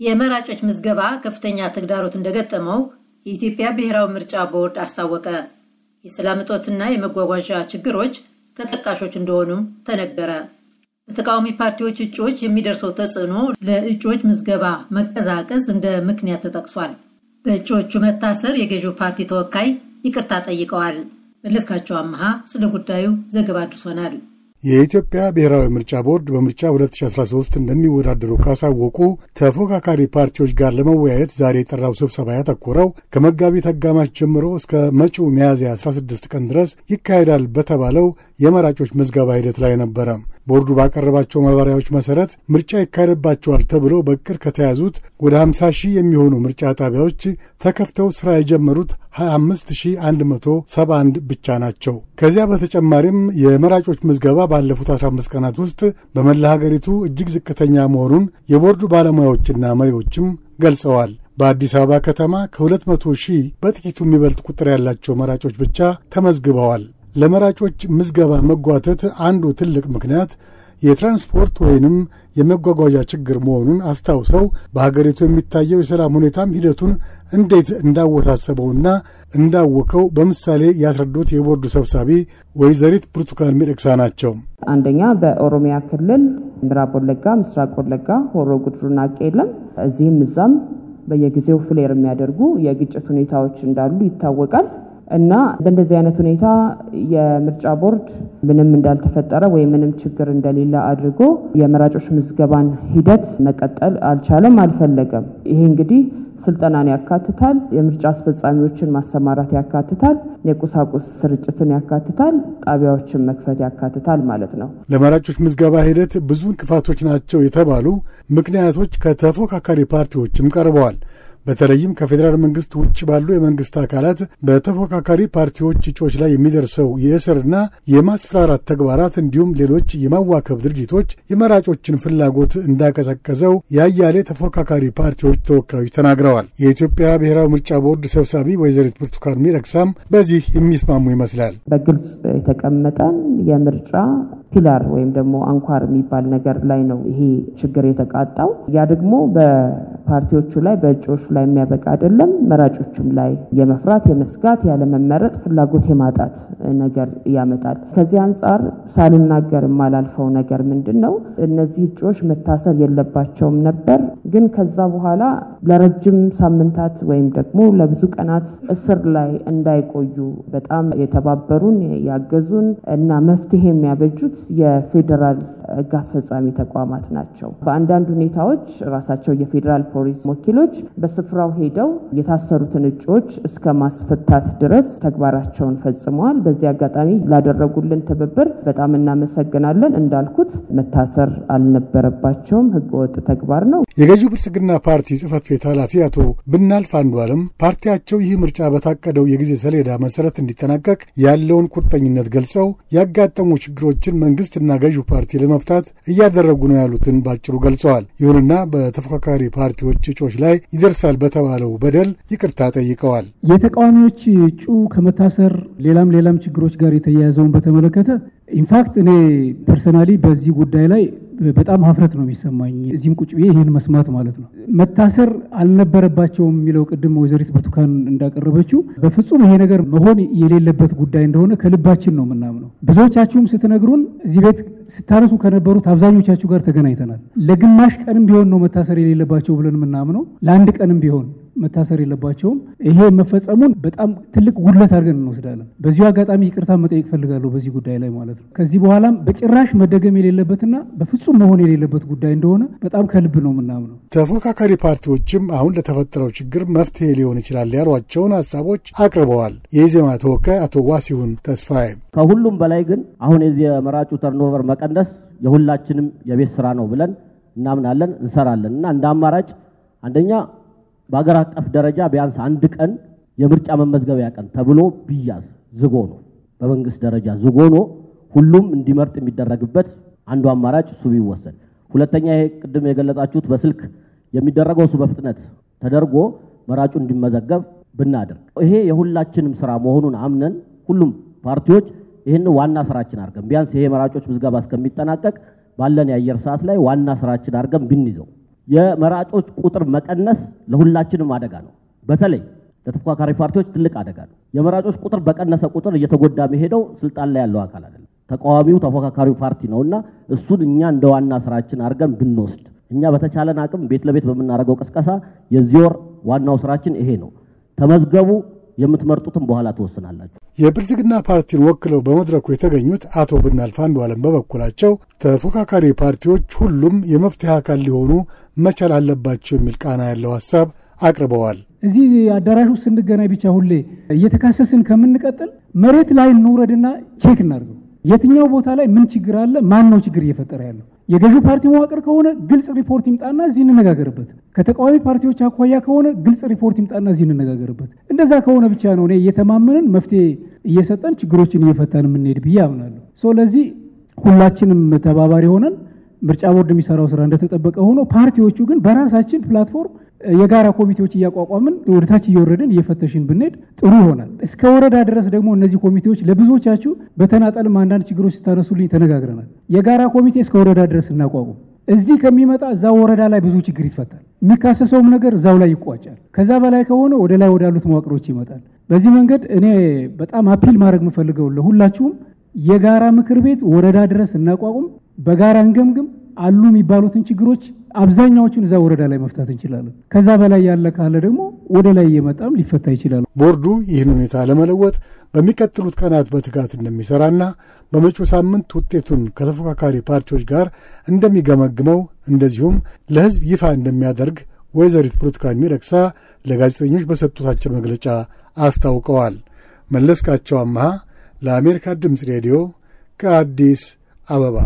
የመራጮች ምዝገባ ከፍተኛ ተግዳሮት እንደገጠመው የኢትዮጵያ ብሔራዊ ምርጫ ቦርድ አስታወቀ። የሰላም እጦትና የመጓጓዣ ችግሮች ተጠቃሾች እንደሆኑም ተነገረ። በተቃዋሚ ፓርቲዎች እጩዎች የሚደርሰው ተጽዕኖ ለእጩዎች ምዝገባ መቀዛቀዝ እንደ ምክንያት ተጠቅሷል። በእጩዎቹ መታሰር የገዢው ፓርቲ ተወካይ ይቅርታ ጠይቀዋል። መለስካቸው አመሃ ስለ ጉዳዩ ዘገባ አድርሶናል። የኢትዮጵያ ብሔራዊ ምርጫ ቦርድ በምርጫ 2013 እንደሚወዳደሩ ካሳወቁ ተፎካካሪ ፓርቲዎች ጋር ለመወያየት ዛሬ የጠራው ስብሰባ ያተኮረው ከመጋቢት አጋማሽ ጀምሮ እስከ መጪው ሚያዝያ 16 ቀን ድረስ ይካሄዳል በተባለው የመራጮች ምዝገባ ሂደት ላይ ነበረ። ቦርዱ ባቀረባቸው ማብራሪያዎች መሠረት ምርጫ ይካሄድባቸዋል ተብሎ በቅር ከተያዙት ወደ 50 ሺህ የሚሆኑ ምርጫ ጣቢያዎች ተከፍተው ሥራ የጀመሩት 25171 ብቻ ናቸው። ከዚያ በተጨማሪም የመራጮች ምዝገባ ባለፉት 15 ቀናት ውስጥ በመላ ሀገሪቱ እጅግ ዝቅተኛ መሆኑን የቦርዱ ባለሙያዎችና መሪዎችም ገልጸዋል። በአዲስ አበባ ከተማ ከ200 ሺህ በጥቂቱ የሚበልጥ ቁጥር ያላቸው መራጮች ብቻ ተመዝግበዋል። ለመራጮች ምዝገባ መጓተት አንዱ ትልቅ ምክንያት የትራንስፖርት ወይንም የመጓጓዣ ችግር መሆኑን አስታውሰው በሀገሪቱ የሚታየው የሰላም ሁኔታም ሂደቱን እንዴት እንዳወሳሰበውና እንዳወከው በምሳሌ ያስረዱት የቦርዱ ሰብሳቢ ወይዘሪት ብርቱካን ሚደቅሳ ናቸው። አንደኛ በኦሮሚያ ክልል ምዕራብ ወለጋ፣ ምስራቅ ወለጋ፣ ሆሮ ጉድሩና ቄለም እዚህም እዛም በየጊዜው ፍሌር የሚያደርጉ የግጭት ሁኔታዎች እንዳሉ ይታወቃል። እና በእንደዚህ አይነት ሁኔታ የምርጫ ቦርድ ምንም እንዳልተፈጠረ ወይም ምንም ችግር እንደሌለ አድርጎ የመራጮች ምዝገባን ሂደት መቀጠል አልቻለም፣ አልፈለገም። ይሄ እንግዲህ ስልጠናን ያካትታል፣ የምርጫ አስፈጻሚዎችን ማሰማራት ያካትታል፣ የቁሳቁስ ስርጭትን ያካትታል፣ ጣቢያዎችን መክፈት ያካትታል ማለት ነው። ለመራጮች ምዝገባ ሂደት ብዙ እንቅፋቶች ናቸው የተባሉ ምክንያቶች ከተፎካካሪ ፓርቲዎችም ቀርበዋል። በተለይም ከፌዴራል መንግስት ውጭ ባሉ የመንግስት አካላት በተፎካካሪ ፓርቲዎች እጩዎች ላይ የሚደርሰው የእስርና የማስፈራራት ተግባራት እንዲሁም ሌሎች የማዋከብ ድርጊቶች የመራጮችን ፍላጎት እንዳቀዘቀዘው የአያሌ ተፎካካሪ ፓርቲዎች ተወካዮች ተናግረዋል። የኢትዮጵያ ብሔራዊ ምርጫ ቦርድ ሰብሳቢ ወይዘሪት ብርቱካን ሚደቅሳም በዚህ የሚስማሙ ይመስላል። በግልጽ የተቀመጠን የምርጫ ፒላር ወይም ደግሞ አንኳር የሚባል ነገር ላይ ነው ይሄ ችግር የተቃጣው። ያ ደግሞ በፓርቲዎቹ ላይ በእጩዎቹ ላይ የሚያበቃ አይደለም። መራጮቹም ላይ የመፍራት የመስጋት፣ ያለመመረጥ ፍላጎት የማጣት ነገር ያመጣል። ከዚህ አንጻር ሳልናገር የማላልፈው ነገር ምንድን ነው፣ እነዚህ እጩዎች መታሰር የለባቸውም ነበር። ግን ከዛ በኋላ ለረጅም ሳምንታት ወይም ደግሞ ለብዙ ቀናት እስር ላይ እንዳይቆዩ በጣም የተባበሩን ያገዙን እና መፍትሄ የሚያበጁት የፌዴራል ሕግ አስፈጻሚ ተቋማት ናቸው። በአንዳንድ ሁኔታዎች ራሳቸው የፌዴራል ፖሊስ ወኪሎች በስፍራው ሄደው የታሰሩትን እጩዎች እስከ ማስፈታት ድረስ ተግባራቸውን ፈጽመዋል። በዚህ አጋጣሚ ላደረጉልን ትብብር በጣም እናመሰግናለን። እንዳልኩት መታሰር አልነበረባቸውም፣ ህገወጥ ተግባር ነው። የገዢው ብልጽግና ፓርቲ ጽህፈት ቤት ኃላፊ አቶ ብናልፍ አንዱዓለም ፓርቲያቸው ይህ ምርጫ በታቀደው የጊዜ ሰሌዳ መሰረት እንዲጠናቀቅ ያለውን ቁርጠኝነት ገልጸው ያጋጠሙ ችግሮችን መንግስትና ገዢው ፓርቲ ለመፍታት እያደረጉ ነው ያሉትን ባጭሩ ገልጸዋል። ይሁንና በተፎካካሪ ፓርቲዎች እጩዎች ላይ ይደርሳል በተባለው በደል ይቅርታ ጠይቀዋል። የተቃዋሚዎች እጩ ከመታሰር ሌላም ሌላም ችግሮች ጋር የተያያዘውን በተመለከተ in fact እኔ personally በዚህ ጉዳይ ላይ በጣም ሀፍረት ነው የሚሰማኝ። እዚህም ቁጭ ብዬ ይህን መስማት ማለት ነው። መታሰር አልነበረባቸውም የሚለው ቅድም ወይዘሪት ብርቱካን እንዳቀረበችው በፍጹም ይሄ ነገር መሆን የሌለበት ጉዳይ እንደሆነ ከልባችን ነው የምናምነው። ብዙዎቻችሁም ስትነግሩን እዚህ ቤት ስታነሱ ከነበሩት አብዛኞቻችሁ ጋር ተገናኝተናል። ለግማሽ ቀንም ቢሆን ነው መታሰር የሌለባቸው ብለን የምናምነው፣ ለአንድ ቀንም ቢሆን መታሰር የለባቸውም። ይሄ መፈጸሙን በጣም ትልቅ ጉድለት አድርገን እንወስዳለን። በዚሁ አጋጣሚ ይቅርታ መጠየቅ ፈልጋለሁ በዚህ ጉዳይ ላይ ማለት ነው። ከዚህ በኋላም በጭራሽ መደገም የሌለበትና በፍጹም መሆን የሌለበት ጉዳይ እንደሆነ በጣም ከልብ ነው የምናምነው። ተፎካካሪ ፓርቲዎችም አሁን ለተፈጠረው ችግር መፍትሄ ሊሆን ይችላል ያሏቸውን ሀሳቦች አቅርበዋል። የኢዜማ ተወካይ አቶ ዋሲሁን ተስፋዬ ከሁሉም በላይ ግን አሁን የዚህ የመራጩ ተርኖቨር መቀነስ የሁላችንም የቤት ስራ ነው ብለን እናምናለን፣ እንሰራለን እና እንደ አማራጭ አንደኛ በሀገር አቀፍ ደረጃ ቢያንስ አንድ ቀን የምርጫ መመዝገቢያ ቀን ተብሎ ቢያዝ ዝጎ ነው፣ በመንግስት ደረጃ ዝጎ ነው፣ ሁሉም እንዲመርጥ የሚደረግበት አንዱ አማራጭ እሱ ቢወሰድ። ሁለተኛ ይሄ ቅድም የገለጻችሁት በስልክ የሚደረገው እሱ በፍጥነት ተደርጎ መራጩ እንዲመዘገብ ብናደርግ። ይሄ የሁላችንም ስራ መሆኑን አምነን ሁሉም ፓርቲዎች ይህን ዋና ስራችን አድርገን ቢያንስ ይሄ መራጮች ምዝገባ እስከሚጠናቀቅ ባለን የአየር ሰዓት ላይ ዋና ስራችን አድርገን ብንይዘው የመራጮች ቁጥር መቀነስ ለሁላችንም አደጋ ነው። በተለይ ለተፎካካሪ ፓርቲዎች ትልቅ አደጋ ነው። የመራጮች ቁጥር በቀነሰ ቁጥር እየተጎዳ መሄደው ስልጣን ላይ ያለው አካል አይደለም፣ ተቃዋሚው ተፎካካሪው ፓርቲ ነው እና እሱን እኛ እንደ ዋና ስራችን አድርገን ብንወስድ እኛ በተቻለን አቅም ቤት ለቤት በምናደርገው ቅስቀሳ የዚህ ወር ዋናው ስራችን ይሄ ነው። ተመዝገቡ፣ የምትመርጡትን በኋላ ትወስናላችሁ። የብልጽግና ፓርቲን ወክለው በመድረኩ የተገኙት አቶ ብናልፍ አንዱዓለም በበኩላቸው ተፎካካሪ ፓርቲዎች ሁሉም የመፍትሄ አካል ሊሆኑ መቻል አለባቸው የሚል ቃና ያለው ሀሳብ አቅርበዋል። እዚህ አዳራሽ ውስጥ ስንገናኝ ብቻ ሁሌ እየተካሰስን ከምንቀጥል መሬት ላይ እንውረድና check እናድርገው። የትኛው ቦታ ላይ ምን ችግር አለ? ማን ነው ችግር እየፈጠረ ያለው? የገዢው ፓርቲ መዋቅር ከሆነ ግልጽ ሪፖርት ይምጣና እዚህ እንነጋገርበት። ከተቃዋሚ ፓርቲዎች አኳያ ከሆነ ግልጽ ሪፖርት ይምጣና እዚህ እንነጋገርበት። እንደዛ ከሆነ ብቻ ነው እኔ እየተማመንን መፍትሄ እየሰጠን ችግሮችን እየፈታን የምንሄድ ብዬ አምናለሁ። so ለዚህ ሁላችንም ተባባሪ ሆነን ምርጫ ቦርድ የሚሰራው ስራ እንደተጠበቀ ሆኖ ፓርቲዎቹ ግን በራሳችን platform የጋራ ኮሚቴዎች እያቋቋምን ወደታች እየወረድን እየፈተሽን ብንሄድ ጥሩ ይሆናል። እስከ ወረዳ ድረስ ደግሞ እነዚህ ኮሚቴዎች ለብዙዎቻችሁ በተናጠልም አንዳንድ ችግሮች ስታነሱልኝ ተነጋግረናል። የጋራ ኮሚቴ እስከ ወረዳ ድረስ እናቋቁም። እዚህ ከሚመጣ እዛው ወረዳ ላይ ብዙ ችግር ይፈታል። የሚካሰሰውም ነገር እዛው ላይ ይቋጫል። ከዛ በላይ ከሆነ ወደ ላይ ወዳሉት መዋቅሮች ይመጣል። በዚህ መንገድ እኔ በጣም አፒል ማድረግ የምፈልገው ለሁላችሁም የጋራ ምክር ቤት ወረዳ ድረስ እናቋቁም፣ በጋራ እንገምግም። አሉ የሚባሉትን ችግሮች አብዛኛዎቹን እዛ ወረዳ ላይ መፍታት እንችላለን። ከዛ በላይ ያለ ካለ ደግሞ ወደ ላይ እየመጣም ሊፈታ ይችላል። ቦርዱ ይህን ሁኔታ ለመለወጥ በሚቀጥሉት ቀናት በትጋት እንደሚሰራና በመጪው ሳምንት ውጤቱን ከተፎካካሪ ፓርቲዎች ጋር እንደሚገመግመው እንደዚሁም ለሕዝብ ይፋ እንደሚያደርግ ወይዘሪት ብርቱካን ሚደቅሳ ለጋዜጠኞች በሰጡት መግለጫ አስታውቀዋል። መለስካቸው አመሃ ለአሜሪካ ድምፅ ሬዲዮ ከአዲስ አበባ